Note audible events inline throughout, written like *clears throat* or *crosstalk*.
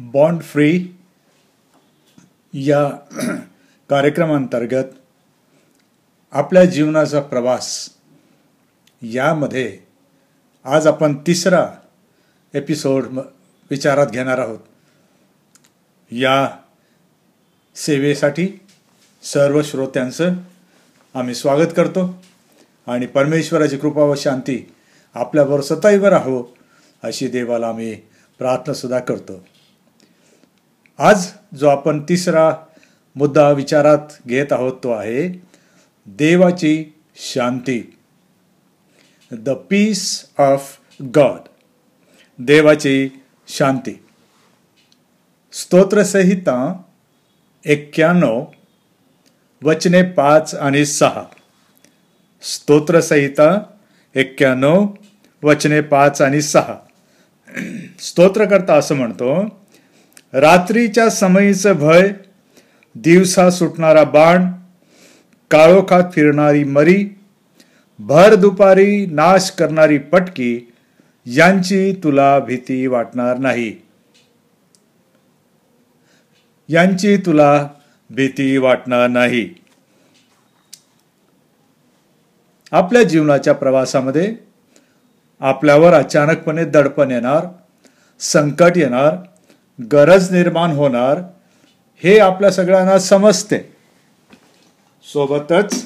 Bond free या कार्यक्रमांतर्गत आपल्या जीवनाचा प्रवास यामध्ये आज आपण तिसरा एपिसोड म- विचारात घेणार आहोत. या सेवेसाठी सर्व श्रोत्यांचं आम्ही स्वागत करतो आणि परमेश्वराची कृपा व शांती आपल्याबरोबर सतैव राहो अशी देवाला आम्ही प्रार्थनासुद्धा करतो. आज जो आपण तिसरा मुद्दा विचारात घेत आहोत तो आहे देवाची शांती. द पीस ऑफ गॉड देवाची शांती. स्तोत्रसंहिता एक्क्याण्णव वचने पाच आणि सहा. स्तोत्रसंहिता एक्क्याण्णव वचने पाच आणि सहा. स्तोत्रकर्ता असं म्हणतो रात्रीच्या समयीचं भय दिवसा सुटणारा बाण काळोखात फिरणारी मरी भर दुपारी नाश करणारी पटकी यांची तुला भीती वाटणार नाही. यांची तुला भीती वाटणार नाही. आपल्या जीवनाच्या प्रवासामध्ये आपल्यावर अचानकपणे दडपण येणार संकट येणार गरज निर्माण होणार हे आपल्या सगळ्यांना समजते. सोबतच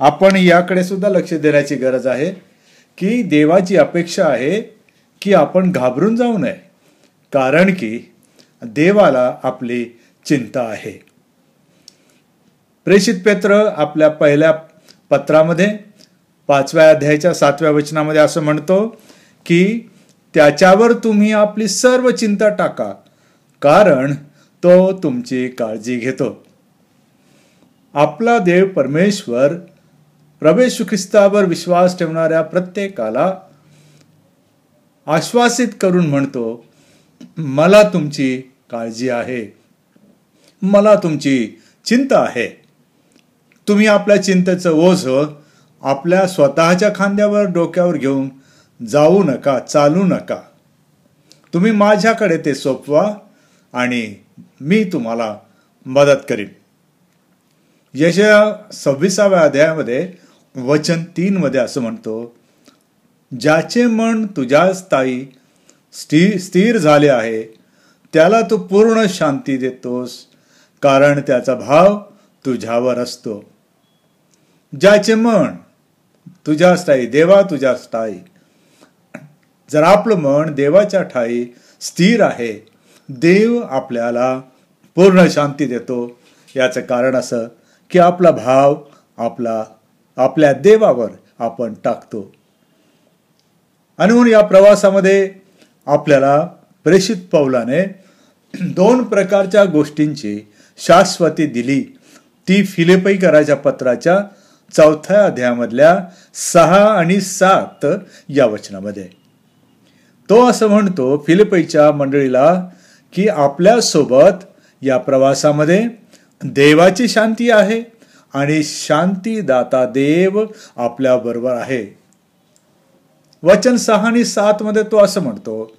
आपण याकडे सुद्धा लक्ष देण्याची गरज आहे की देवाची अपेक्षा आहे की आपण घाबरून जाऊ नये कारण की देवाला आपली चिंता आहे. प्रेषित पेत्र आपल्या पहिल्या पत्रामध्ये पाचव्या अध्यायाच्या सातव्या वचनामध्ये असं म्हणतो की त्याच्यावर तुम्ही आपली सर्व चिंता टाका कारण तो तुमची काळजी घेतो. आपला देव परमेश्वर प्रवेश ख्रिस्तावर विश्वास ठेवणाऱ्या प्रत्येकाला आश्वासित करून म्हणतो मला तुमची काळजी आहे. मला तुमची चिंता आहे. तुम्ही आपल्या चिंतेचं ओझ आपल्या स्वतःच्या खांद्यावर डोक्यावर घेऊन जाऊ नका चालू नका. तुम्ही माझ्याकडे ते सोपवा आणि मी तुम्हाला मदत करीन. यशया सव्वीसाव्या अध्यायामध्ये वचन तीनमध्ये असं म्हणतो ज्याचे मन तुझ्या स्थायी स्थिर स्थिर झाले आहे त्याला तू पूर्ण शांती देतोस कारण त्याचा भाव तुझ्यावर असतो. ज्याचे मन तुझ्या स्थायी देवा तुझ्या स्थायी जर आपलं मन देवाच्या ठाई स्थिर आहे देव आपल्याला पूर्ण शांती देतो. याचं कारण असं की आपला भाव आपला आपल्या देवावर आपण टाकतो. आणि म्हणून या प्रवासामध्ये आपल्याला प्रेषित पौलाने दोन प्रकारच्या गोष्टींची शाश्वती दिली. ती फिलिपई कराच्या पत्राच्या चौथ्या अध्यायामधल्या सहा आणि सात या वचनामध्ये. तो असं म्हणतो फिलिपईच्या मंडळीला की आपल्यासोबत या प्रवासामध्ये देवाची शांती आहे आणि शांतीदाता देव आपल्या बरोबर आहे. वचन सहा आणि सात मध्ये तो असं म्हणतो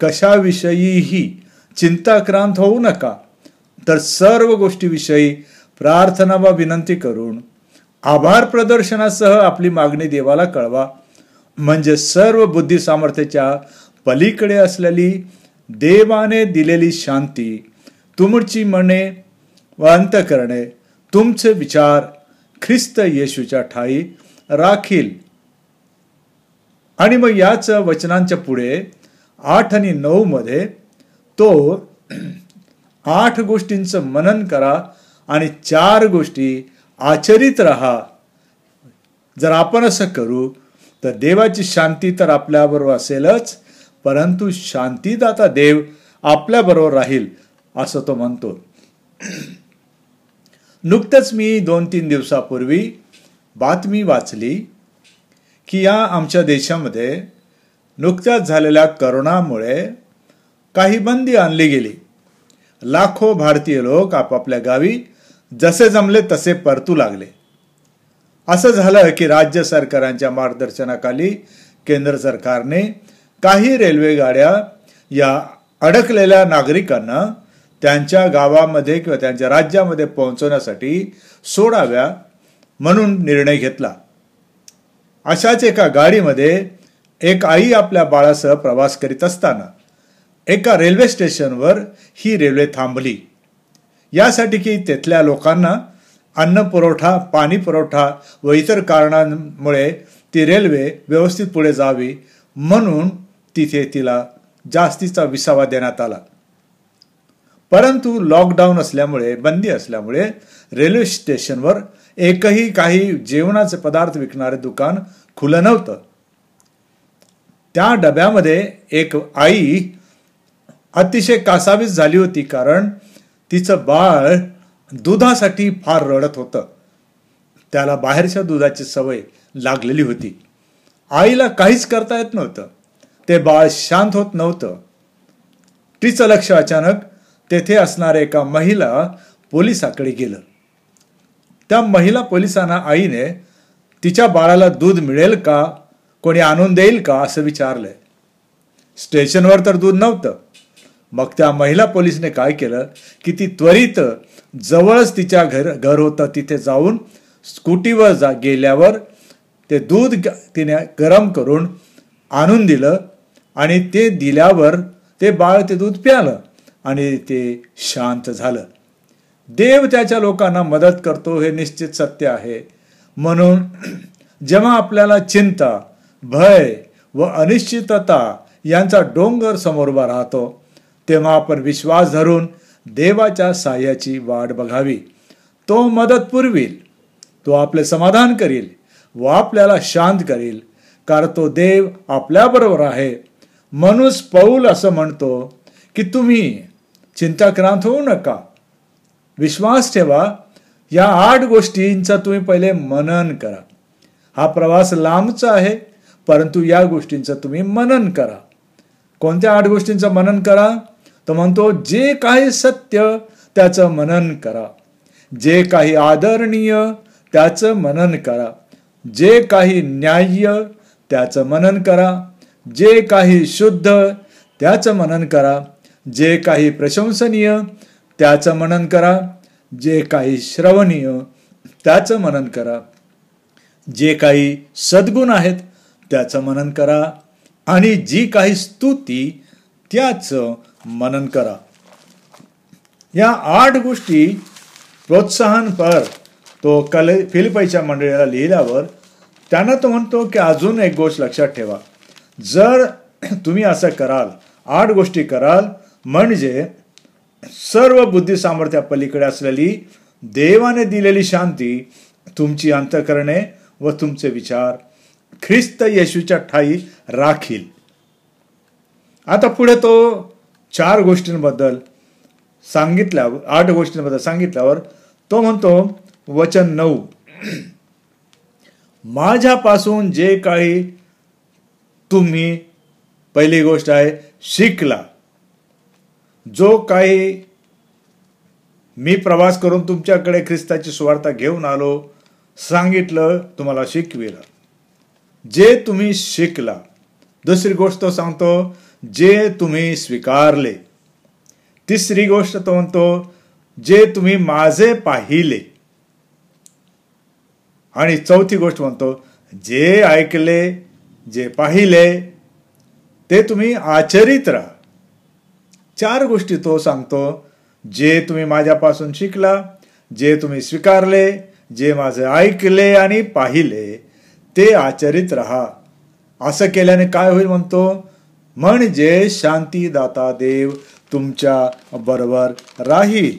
कशाविषयीही चिंताक्रांत होऊ नका. तर सर्व गोष्टीविषयी प्रार्थना व विनंती करून आभार प्रदर्शनासह आपली मागणी देवाला कळवा. म्हणजे सर्व बुद्धी सामर्थ्याच्या पलीकडे असलेली देवाने दिलेली शांती तुमची मने व अंतकरणे तुमचे विचार ख्रिस्त येशूच्या ठाई राखील. आणि मग याच वचनांच्या पुढे आठ आणि नऊ मध्ये तो आठ गोष्टींचं मनन करा आणि चार गोष्टी आचरित राहा. जर आपण असं करू तर देवाची शांती तर आपल्याबरोबर असेलच परंतु शांतीदाता देव आपल्याबरोबर राहील असं तो म्हणतो. नुकतंच मी दोन तीन दिवसापूर्वी बातमी वाचली की या आमच्या देशामध्ये नुकत्याच झालेल्या करोनामुळे काही बंदी आणली गेली. लाखो भारतीय लोक आपापल्या गावी जसे जमले तसे परतू लागले. असं झालं की राज्य सरकारांच्या मार्गदर्शनाखाली केंद्र सरकारने काही रेल्वे गाड्या या अडकलेल्या नागरिकांना त्यांच्या गावामध्ये किंवा त्यांच्या राज्यामध्ये पोहोचवण्यासाठी सोडाव्या म्हणून निर्णय घेतला. अशाच एका गाडीमध्ये एक आई आपल्या बाळासह प्रवास करीत असताना एका रेल्वे स्टेशनवर ही रेल्वे थांबली. यासाठी की तिथल्या लोकांना अन्न पुरवठा पाणी पुरवठा व इतर कारणांमुळे ती रेल्वे व्यवस्थित पुढे जावी म्हणून तिथे तिला जास्तीचा विसावा देण्यात आला. परंतु लॉकडाऊन असल्यामुळे बंदी असल्यामुळे रेल्वे स्टेशनवर एकही काही जेवणाचे पदार्थ विकणारे दुकान खुलं नव्हतं. त्या डब्यामध्ये एक आई अतिशय कासावीस झाली होती कारण तिचं बाळ दुधासाठी फार रडत होतं. त्याला बाहेरच्या दुधाची सवय लागलेली होती. आईला काहीच करता येत नव्हतं. ते बाळ शांत होत नव्हतं. तिचं लक्ष अचानक तेथे असणाऱ्या एका महिला पोलिसाकडे गेलं. त्या महिला पोलिसांना आईने तिच्या बाळाला दूध मिळेल का? कोणी आणून देईल का? असं विचारलंय. स्टेशनवर तर दूध नव्हतं. मग त्या महिला पोलिसने काय केलं? की ती त्वरित जवळच तिच्या घर घर होतं. तिथे जाऊन स्कूटीवर जा गेल्यावर ते दूध तिने गरम करून आणून दिलं आणि ते दिल्यावर ते बाळ ते दूध प्यालं आणि ते शांत झालं. देव त्याच्या लोकांना मदत करतो हे निश्चित सत्य आहे. म्हणून जेव्हा आपल्याला चिंता भय व अनिश्चितता यांचा डोंगर समोर उभा राहतो तेव्हा आपण विश्वास धरून देवाच्या साह्याची वाट बघावी. तो मदत पुरवील तो आपले समाधान करील व आपल्याला शांत करील कारण तो देव आपल्याबरोबर आहे. मनुस पौल असं म्हणतो की तुम्ही चिंताक्रांत होऊ नका. विश्वास ठेवा. या आठ गोष्टींचा तुम्ही पहिले मनन करा. हा प्रवास लांबचा आहे परंतु या गोष्टींचं तुम्ही मनन करा. कोणत्या आठ गोष्टींचं मनन करा? तर म्हणतो जे काही सत्य त्याचं मनन करा. जे काही आदरणीय त्याचं मनन करा. जे काही न्याय्य त्याचं मनन करा. जे काही शुद्ध त्याचं मनन करा. जे काही प्रशंसनीय त्याचं मनन करा. जे काही श्रवणीय त्याचं मनन करा. जे काही सद्गुण आहेत त्याचं मनन करा. आणि जी काही स्तुती त्याचं मनन करा. या आठ गोष्टी प्रोत्साहनपर तो कले फिलिपाईच्या मंडळीला लिहिल्यावर त्यांना तो म्हणतो की अजून एक गोष्ट लक्षात ठेवा. जर तुम्ही असं कराल आठ गोष्टी कराल म्हणजे सर्व बुद्धी सामर्थ्या पलीकडे असलेली देवाने दिलेली शांती तुमची अंतकरणे व तुमचे विचार ख्रिस्त येशूच्या ठाई राखील. आता पुढे तो चार गोष्टींबद्दल सांगितल्यावर आठ गोष्टींबद्दल सांगितल्यावर तो म्हणतो वचन नऊ. *clears throat* माझ्यापासून जे काही तुम्ही पहिली गोष्ट आहे शिकला जो काही मी प्रवास करून तुमच्याकडे ख्रिस्ताची सुवार्ता घेऊन आलो सांगितलं तुम्हाला शिकविलं. जे तुम्ही शिकला. दुसरी गोष्ट तो सांगतो जे तुम्ही स्वीकारले. तिसरी गोष्ट तो म्हणतो जे तुम्ही माझे पाहिले. आणि चौथी गोष्ट म्हणतो जे ऐकले जे पाहिले ते तुम्ही आचरित राहा. चार गोष्टी तो सांगतो जे तुम्ही माझ्यापासून शिकला जे तुम्ही स्वीकारले जे माझे ऐकले आणि पाहिले ते आचरित राहा. असं केल्याने काय होईल म्हणतो म्हणजे शांतीदाता देव तुमच्या बरोबर राहील.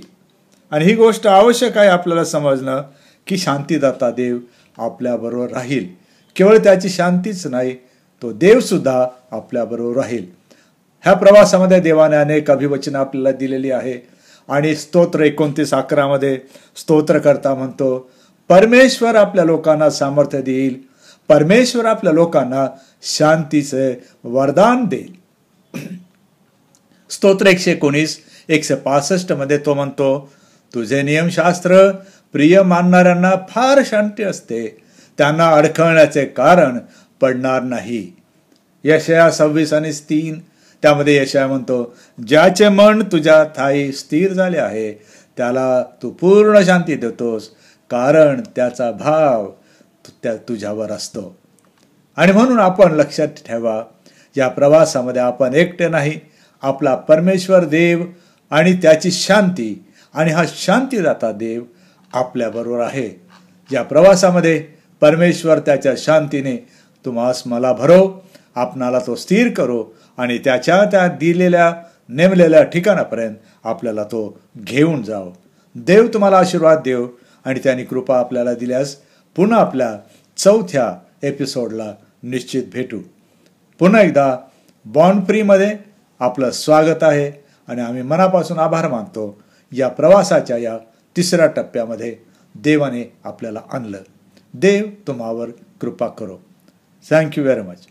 आणि ही गोष्ट आवश्यक आहे आपल्याला समजणं की शांतीदाता देव आपल्याबरोबर राहील. केवळ त्याची शांतीच नाही तो देव सुद्धा आपल्याबरोबर राहील. ह्या प्रवासामध्ये देवाने अनेक अभिवचनं आपल्याला दिलेली आहे. आणि स्तोत्र एकोणतीस अकरामध्ये स्तोत्र करता म्हणतो परमेश्वर आपल्या लोकांना सामर्थ्य देईल परमेश्वर आपल्या लोकांना शांतीचे वरदान देईल. स्तोत्र एकशे एकोणीस एकशे पासष्टमध्ये तो म्हणतो तुझे नियमशास्त्र प्रिय मानणाऱ्यांना फार शांती असते. त्यांना अडखळण्याचे कारण पडणार नाही. यशया सव्वीस आणि तीन त्यामध्ये यशया म्हणतो ज्याचे मन तुझ्या थाई स्थिर झाले आहे त्याला तू पूर्ण शांती देतोस कारण त्याचा भाव त्या तुझ्यावर असतो. आणि म्हणून आपण लक्षात ठेवा या प्रवासामध्ये आपण एकटे नाही. आपला परमेश्वर देव आणि त्याची शांती आणि हा शांतीदाता देव आपल्याबरोबर आहे. या प्रवासामध्ये परमेश्वर त्याच्या शांतीने तुम्हास मला भरो आपणाला तो स्थिर करो आणि त्याच्या त्या दिलेल्या नेमलेल्या ठिकाणापर्यंत आपल्याला तो घेऊन जाओ. देव तुम्हाला आशीर्वाद देव आणि त्यांनी कृपा आपल्याला दिल्यास पुन्हा आपल्या चौथ्या एपिसोडला निश्चित भेटू. पुन्हा एकदा बॉन्ड फ्रीमध्ये आपलं स्वागत आहे आणि आम्ही मनापासून आभार मानतो या प्रवासाच्या या तिसऱ्या टप्प्यामध्ये देवाने आपल्याला आणलं. देव तुम्हावर कृपा करो. Thank you very much